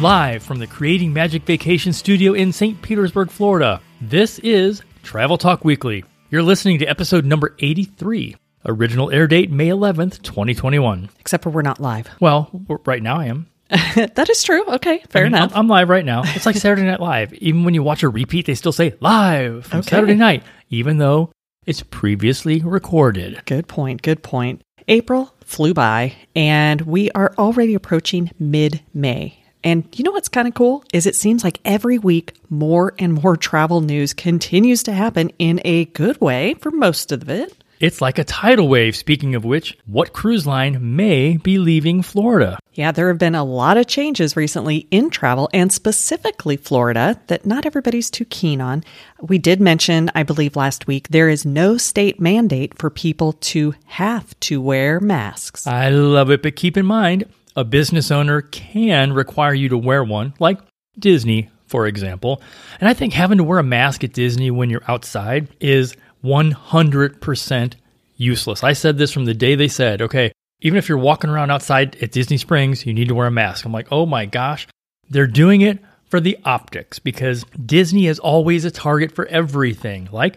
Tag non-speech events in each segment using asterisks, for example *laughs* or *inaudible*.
Live from the Creating Magic Vacation Studio in St. Petersburg, Florida, this is Travel Talk Weekly. You're listening to episode number 83. Original air date May 11th, 2021. Except for we're not live. Well, right now I am. *laughs* that is true. Okay, fair I mean, enough. I'm, I'm live right now. It's like Saturday Night Live. *laughs* Even when you watch a repeat, they still say live from Okay. Saturday night, even though it's previously recorded. good point. Good point. April flew by, and we are already approaching mid May. And you know what's kind of cool is it seems like every week more and more travel news continues to happen in a good way for most of it. It's like a tidal wave. Speaking of which, what cruise line may be leaving Florida? Yeah, there have been a lot of changes recently in travel and specifically Florida that not everybody's too keen on. We did mention, I believe last week, there is no state mandate for people to have to wear masks. I love it, but keep in mind, a business owner can require you to wear one, like Disney, for example. And I think having to wear a mask at Disney when you're outside is 100% useless. I said this from the day they said, okay, even if you're walking around outside at Disney Springs, you need to wear a mask. I'm like, oh my gosh, they're doing it for the optics because Disney is always a target for everything, like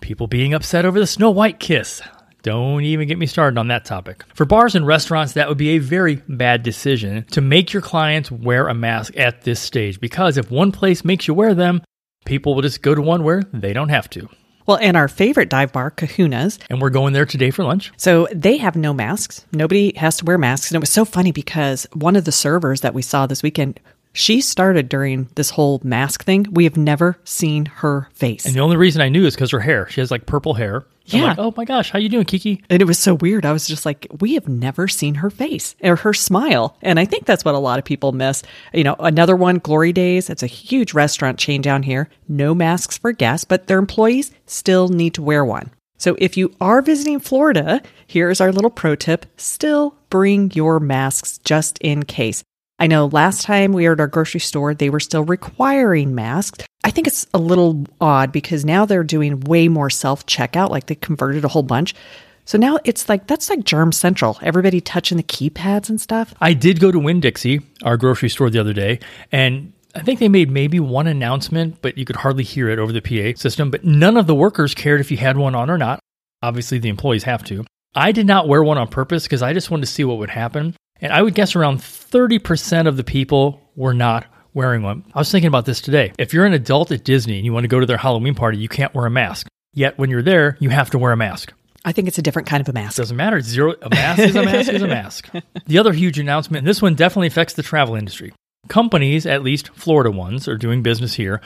people being upset over the Snow White kiss. Don't even get me started on that topic. For bars and restaurants, that would be a very bad decision to make your clients wear a mask at this stage because if one place makes you wear them, people will just go to one where they don't have to. Well, and our favorite dive bar, Kahuna's, And we're going there today for lunch. so they have no masks. Nobody has to wear masks. And it was so funny because one of the servers that we saw this weekend, she started during this whole mask thing. We have never seen her face. And the only reason I knew is because her hair. She has like purple hair. Yeah. like, oh my gosh, how you doing, Kiki? And it was so weird. I was just like, we have never seen her face or her smile. And I think that's what a lot of people miss. You know, another one, Glory Days. It's a huge restaurant chain down here. No masks for guests, but their employees still need to wear one. So if you are visiting Florida, here's our little pro tip. Still bring your masks just in case. I know last time we were at our grocery store, they were still requiring masks. I think it's a little odd because now they're doing way more self checkout, like they converted a whole bunch. So now it's like that's like germ central. Everybody touching the keypads and stuff. I did go to Winn Dixie, our grocery store, the other day, and I think they made maybe one announcement, but you could hardly hear it over the PA system. But none of the workers cared if you had one on or not. Obviously, the employees have to. I did not wear one on purpose because I just wanted to see what would happen. And I would guess around 30% of the people were not wearing one. I was thinking about this today. If you're an adult at Disney and you want to go to their Halloween party, you can't wear a mask. Yet when you're there, you have to wear a mask. I think it's a different kind of a mask. Doesn't matter. Zero a mask is a *laughs* mask is a mask. The other huge announcement, and this one definitely affects the travel industry. Companies, at least Florida ones, are doing business here,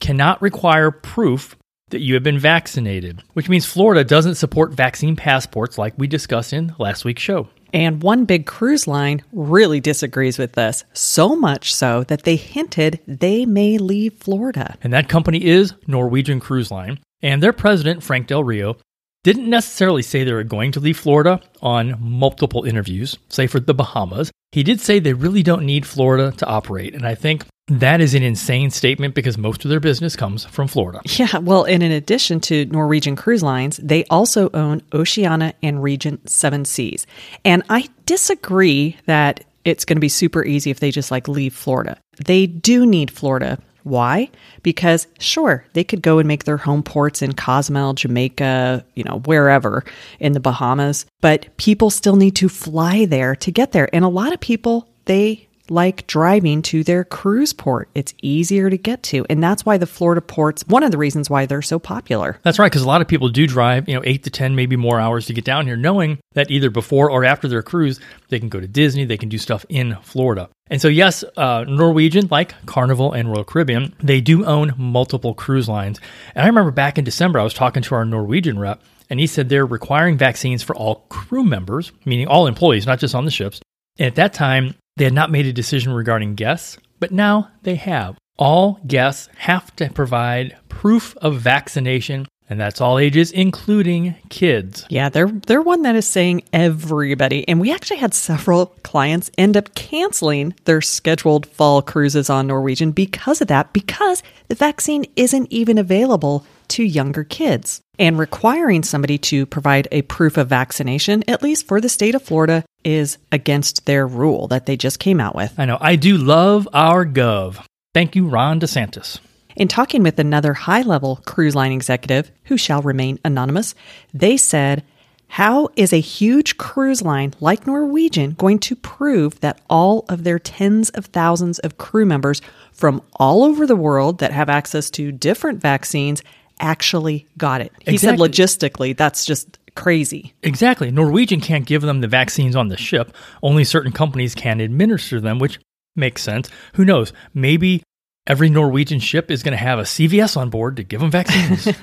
cannot require proof that you have been vaccinated, which means Florida doesn't support vaccine passports like we discussed in last week's show. And one big cruise line really disagrees with this, so much so that they hinted they may leave Florida. And that company is Norwegian Cruise Line. And their president, Frank Del Rio, didn't necessarily say they were going to leave Florida on multiple interviews, say for the Bahamas. He did say they really don't need Florida to operate. And I think that is an insane statement because most of their business comes from Florida. *laughs* Yeah, well, and in addition to Norwegian Cruise Lines, they also own Oceania and Regent Seven Seas. And I disagree that it's going to be super easy if they just like leave Florida. They do need Florida. Why? Because sure, they could go and make their home ports in Cozumel, Jamaica, you know, wherever in the Bahamas, but people still need to fly there to get there. And a lot of people, they like driving to their cruise port. It's easier to get to. And that's why the Florida ports, one of the reasons why they're so popular. That's right, because a lot of people do drive, you know, eight to 10, maybe more hours to get down here, knowing that either before or after their cruise, they can go to Disney, they can do stuff in Florida. And so, yes, uh, Norwegian, like Carnival and Royal Caribbean, they do own multiple cruise lines. And I remember back in December, I was talking to our Norwegian rep, and he said they're requiring vaccines for all crew members, meaning all employees, not just on the ships. And at that time, they had not made a decision regarding guests, but now they have. all guests have to provide proof of vaccination, and that's all ages, including kids. Yeah, they're they're one that is saying everybody. And we actually had several clients end up canceling their scheduled fall cruises on Norwegian because of that, because the vaccine isn't even available to younger kids. And requiring somebody to provide a proof of vaccination, at least for the state of Florida, is against their rule that they just came out with. I know. I do love our Gov. Thank you, Ron DeSantis. In talking with another high level cruise line executive who shall remain anonymous, they said, How is a huge cruise line like Norwegian going to prove that all of their tens of thousands of crew members from all over the world that have access to different vaccines actually got it? He Exactly. said, logistically, that's just crazy. Exactly. Norwegian can't give them the vaccines on the ship. Only certain companies can administer them, which makes sense. Who knows? Maybe every Norwegian ship is going to have a CVS on board to give them vaccines. *laughs*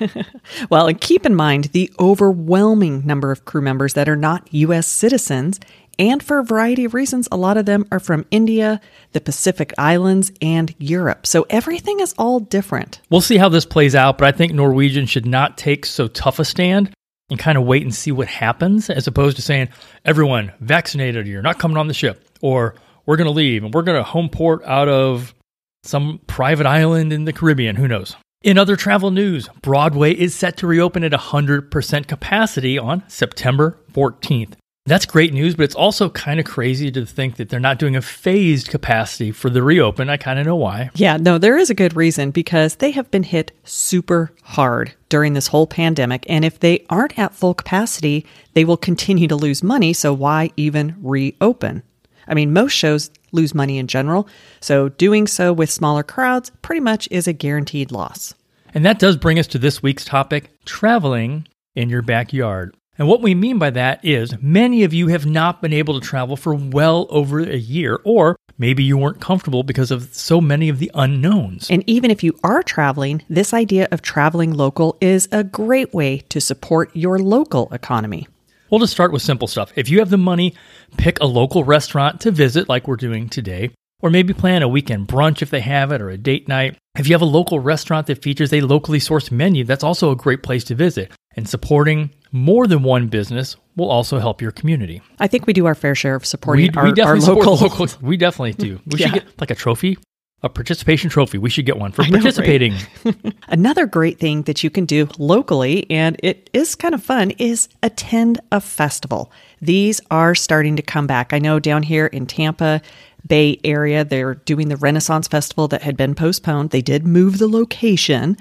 Well, and keep in mind the overwhelming number of crew members that are not U.S. citizens. And for a variety of reasons, a lot of them are from India, the Pacific Islands, and Europe. So everything is all different. we'll see how this plays out, but I think Norwegian should not take so tough a stand and kind of wait and see what happens as opposed to saying, everyone vaccinated, you're not coming on the ship, or we're going to leave and we're going to home port out of some private island in the Caribbean. Who knows? In other travel news, Broadway is set to reopen at 100% capacity on September 14th. That's great news, but it's also kind of crazy to think that they're not doing a phased capacity for the reopen. I kind of know why. Yeah, no, there is a good reason because they have been hit super hard during this whole pandemic. And if they aren't at full capacity, they will continue to lose money. So why even reopen? I mean, most shows lose money in general. So doing so with smaller crowds pretty much is a guaranteed loss. And that does bring us to this week's topic traveling in your backyard. And what we mean by that is many of you have not been able to travel for well over a year, or maybe you weren't comfortable because of so many of the unknowns. And even if you are traveling, this idea of traveling local is a great way to support your local economy. We'll just start with simple stuff. If you have the money, pick a local restaurant to visit, like we're doing today, or maybe plan a weekend brunch if they have it, or a date night. If you have a local restaurant that features a locally sourced menu, that's also a great place to visit. And supporting more than one business will also help your community. I think we do our fair share of supporting We, our, we our local. support local. We definitely do. *laughs* We Yeah. should get like a trophy, a participation trophy. We should get one for know, right? participating. *laughs* Another great thing that you can do locally, and it is kind of fun, is attend a festival. These are starting to come back. I know down here in Tampa Bay area, they're doing the Renaissance Festival that had been postponed. They did move the location,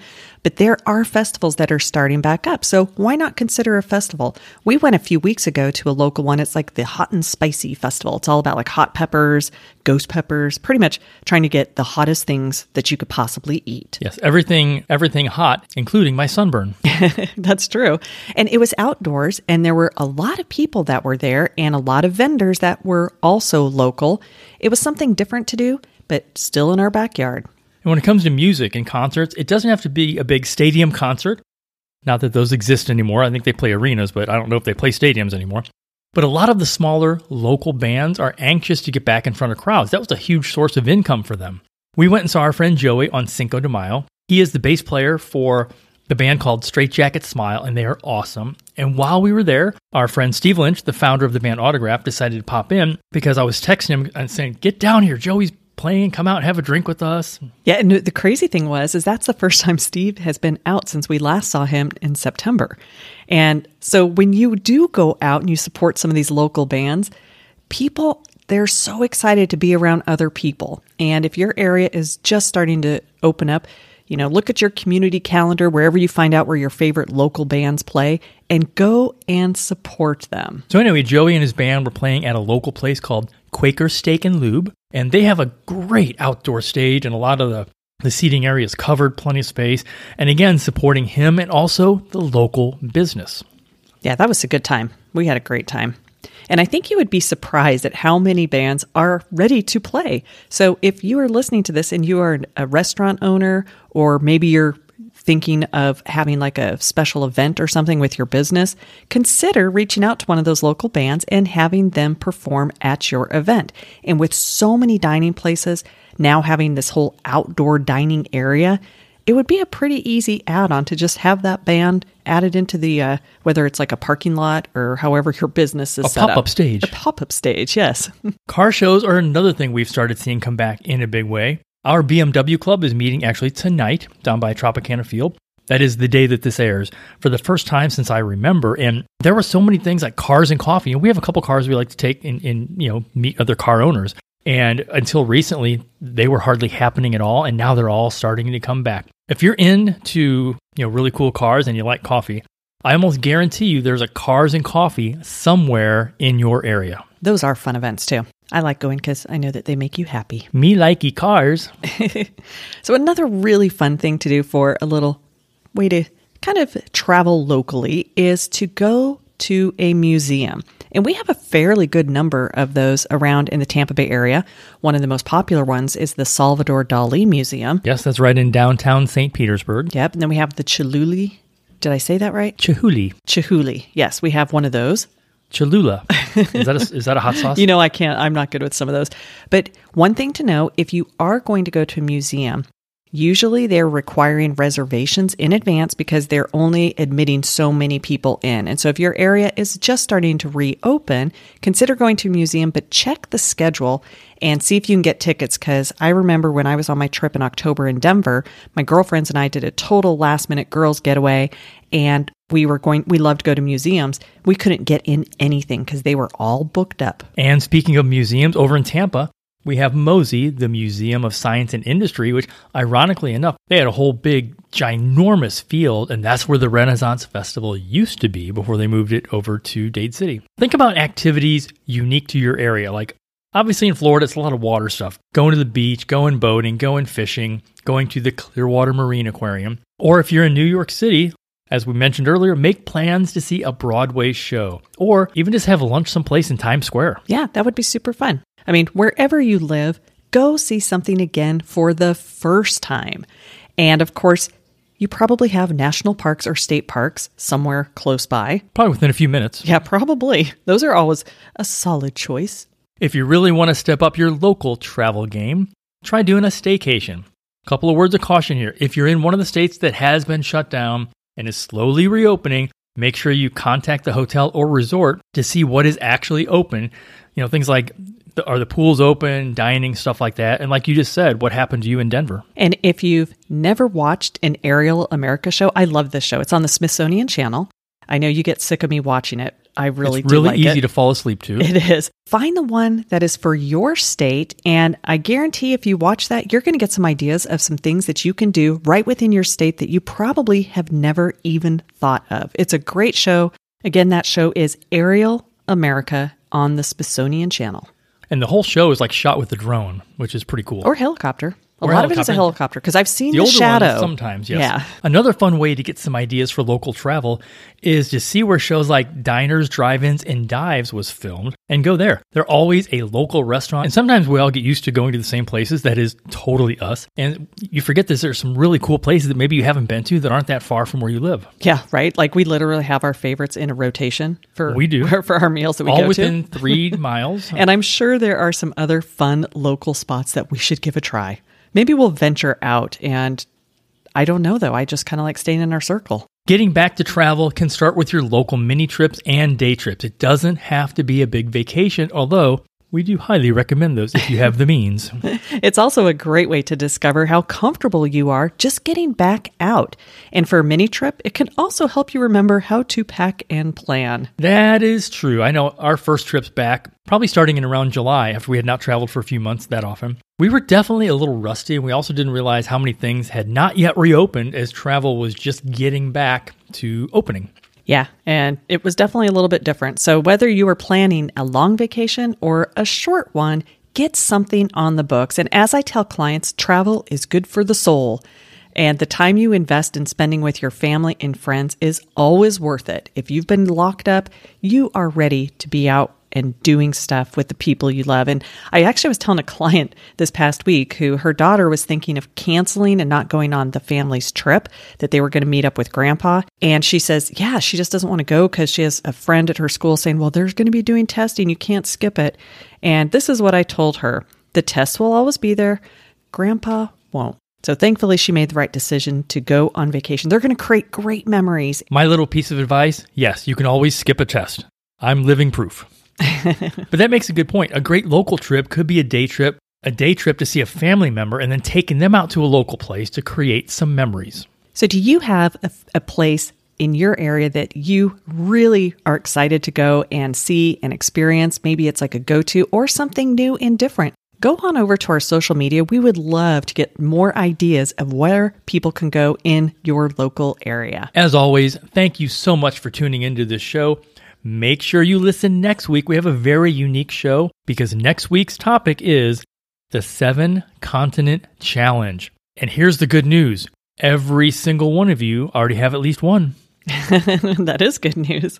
but there are festivals that are starting back up. So why not consider a festival? We went a few weeks ago to a local one. It's like the Hot and Spicy Festival. It's all about like hot peppers, ghost peppers, pretty much trying to get the hottest things that you could possibly eat. yes, everything, everything hot, including my sunburn. *laughs* That's true. And it was outdoors, and there were a lot of people that were there and a lot of vendors that were also local. It was something different to do, but still in our backyard. And when it comes to music and concerts, it doesn't have to be a big stadium concert. Not that those exist anymore. I think they play arenas, but I don't know if they play stadiums anymore. But a lot of the smaller local bands are anxious to get back in front of crowds. That was a huge source of income for them. We went and saw our friend Joey on Cinco de Mayo. He is the bass player for the band called Straight Jacket Smile, and they are awesome. And while we were there, our friend Steve Lynch, the founder of the band Autograph, decided to pop in because I was texting him and saying, Get down here, Joey's playing, come out and have a drink with us. Yeah, and the crazy thing was is that's the first time Steve has been out since we last saw him in September. And so when you do go out and you support some of these local bands, people they're so excited to be around other people. And if your area is just starting to open up, you know, look at your community calendar wherever you find out where your favorite local bands play and go and support them. So anyway, Joey and his band were playing at a local place called Quaker Steak and Lube, and they have a great outdoor stage and a lot of the the seating area is covered, plenty of space, and again supporting him and also the local business. Yeah, that was a good time. We had a great time. And I think you would be surprised at how many bands are ready to play. So if you are listening to this and you are a restaurant owner, or maybe you're thinking of having like a special event or something with your business, consider reaching out to one of those local bands and having them perform at your event. And with so many dining places now having this whole outdoor dining area, it would be a pretty easy add on to just have that band added into the, uh, whether it's like a parking lot or however your business is A set up. pop-up stage. A pop up stage, yes. *laughs* Car shows are another thing we've started seeing come back in a big way. Our BMW club is meeting actually tonight down by Tropicana Field. That is the day that this airs for the first time since I remember. And there were so many things like cars and coffee. And we have a couple cars we like to take and, and you know meet other car owners. And until recently, they were hardly happening at all. And now they're all starting to come back. If you're into you know really cool cars and you like coffee, I almost guarantee you there's a cars and coffee somewhere in your area. Those are fun events too. I like going because I know that they make you happy. *laughs* Me likey cars. So, another really fun thing to do for a little way to kind of travel locally is to go to a museum. And we have a fairly good number of those around in the Tampa Bay area. One of the most popular ones is the Salvador Dali Museum. Yes, that's right in downtown St. Petersburg. Yep. And then we have the Chihuly. Did I say that right? Chihuly. Chihuly. Yes, we have one of those. Cholula. Is that a, *laughs* is that a hot sauce? You know, I can't, I'm not good with some of those. But one thing to know if you are going to go to a museum, usually they're requiring reservations in advance because they're only admitting so many people in. And so if your area is just starting to reopen, consider going to a museum, but check the schedule and see if you can get tickets. Because I remember when I was on my trip in October in Denver, my girlfriends and I did a total last minute girls getaway. And we were going, we loved to go to museums. We couldn't get in anything because they were all booked up. And speaking of museums, over in Tampa, we have MOSI, the Museum of Science and Industry, which, ironically enough, they had a whole big, ginormous field, and that's where the Renaissance Festival used to be before they moved it over to Dade City. Think about activities unique to your area. Like, obviously in Florida, it's a lot of water stuff going to the beach, going boating, going fishing, going to the Clearwater Marine Aquarium. Or if you're in New York City, as we mentioned earlier, make plans to see a Broadway show, or even just have lunch someplace in Times Square. Yeah, that would be super fun. I mean, wherever you live, go see something again for the first time. And of course, you probably have national parks or state parks somewhere close by. Probably within a few minutes. Yeah, probably. Those are always a solid choice. If you really want to step up your local travel game, try doing a staycation. Couple of words of caution here. If you're in one of the states that has been shut down and is slowly reopening, make sure you contact the hotel or resort to see what is actually open. You know, things like are the pools open, dining, stuff like that. And like you just said, what happened to you in Denver? And if you've never watched an Aerial America show, I love this show. It's on the Smithsonian Channel. I know you get sick of me watching it. I really it's really like easy it. to fall asleep to. It is. Find the one that is for your state. And I guarantee if you watch that, you're going to get some ideas of some things that you can do right within your state that you probably have never even thought of. It's a great show. Again, that show is Aerial America on the Smithsonian Channel and the whole show is like shot with a drone, which is pretty cool. or helicopter. A lot of it is a helicopter. because I've seen the the, shadow. sometimes, yes. Yeah. Another fun way to get some ideas for local travel is to see where shows like Diners, Drive-Ins, and Dives was filmed and go there. They're always a local restaurant, and sometimes we all get used to going to the same places. That is totally us. And you forget that there's some really cool places that maybe you haven't been to that aren't that far from where you live. Yeah, right. Like we literally have our favorites in a rotation for We do. *laughs* for, our meals that we all go within to. three *laughs* miles. And I'm sure there are some other fun local spots that we should give a try. Maybe we'll venture out and I don't know though. I just kind of like staying in our circle. Getting back to travel can start with your local mini trips and day trips. It doesn't have to be a big vacation, although we do highly recommend those if you have the means. *laughs* It's also a great way to discover how comfortable you are just getting back out. And for a mini trip, it can also help you remember how to pack and plan. That is true. I know our first trips back, probably starting in around July after we had not traveled for a few months that often. We were definitely a little rusty, and we also didn't realize how many things had not yet reopened as travel was just getting back to opening. Yeah, and it was definitely a little bit different. So, whether you are planning a long vacation or a short one, get something on the books. And as I tell clients, travel is good for the soul. And the time you invest in spending with your family and friends is always worth it. If you've been locked up, you are ready to be out and doing stuff with the people you love. And I actually was telling a client this past week who her daughter was thinking of canceling and not going on the family's trip that they were going to meet up with grandpa. And she says, yeah, she just doesn't want to go because she has a friend at her school saying, well, there's going to be doing testing. You can't skip it. And this is what I told her the test will always be there. Grandpa won't. So thankfully, she made the right decision to go on vacation. They're going to create great memories. My little piece of advice yes, you can always skip a test. I'm living proof. *laughs* but that makes a good point. A great local trip could be a day trip, a day trip to see a family member, and then taking them out to a local place to create some memories. So, do you have a, a place in your area that you really are excited to go and see and experience? Maybe it's like a go to or something new and different go on over to our social media. We would love to get more ideas of where people can go in your local area. As always, thank you so much for tuning into this show. Make sure you listen next week. We have a very unique show because next week's topic is the seven continent challenge. And here's the good news every single one of you already have at least one. *laughs* that is good news.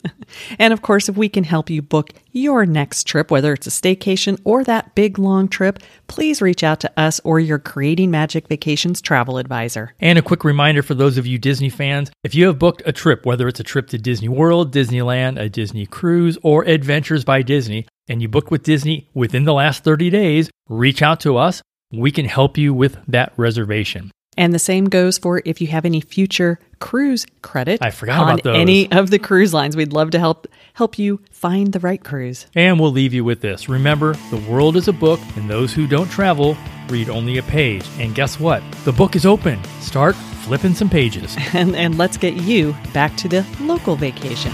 And of course, if we can help you book your next trip, whether it's a staycation or that big long trip, please reach out to us or your Creating Magic Vacations travel advisor. And a quick reminder for those of you Disney fans if you have booked a trip, whether it's a trip to Disney World, Disneyland, a Disney cruise, or Adventures by Disney, and you booked with Disney within the last 30 days, reach out to us. We can help you with that reservation. And the same goes for if you have any future cruise credit. I forgot on about those. any of the cruise lines. We'd love to help help you find the right cruise. And we'll leave you with this. Remember, the world is a book, and those who don't travel read only a page. And guess what? The book is open. Start flipping some pages. *laughs* And and let's get you back to the local vacation.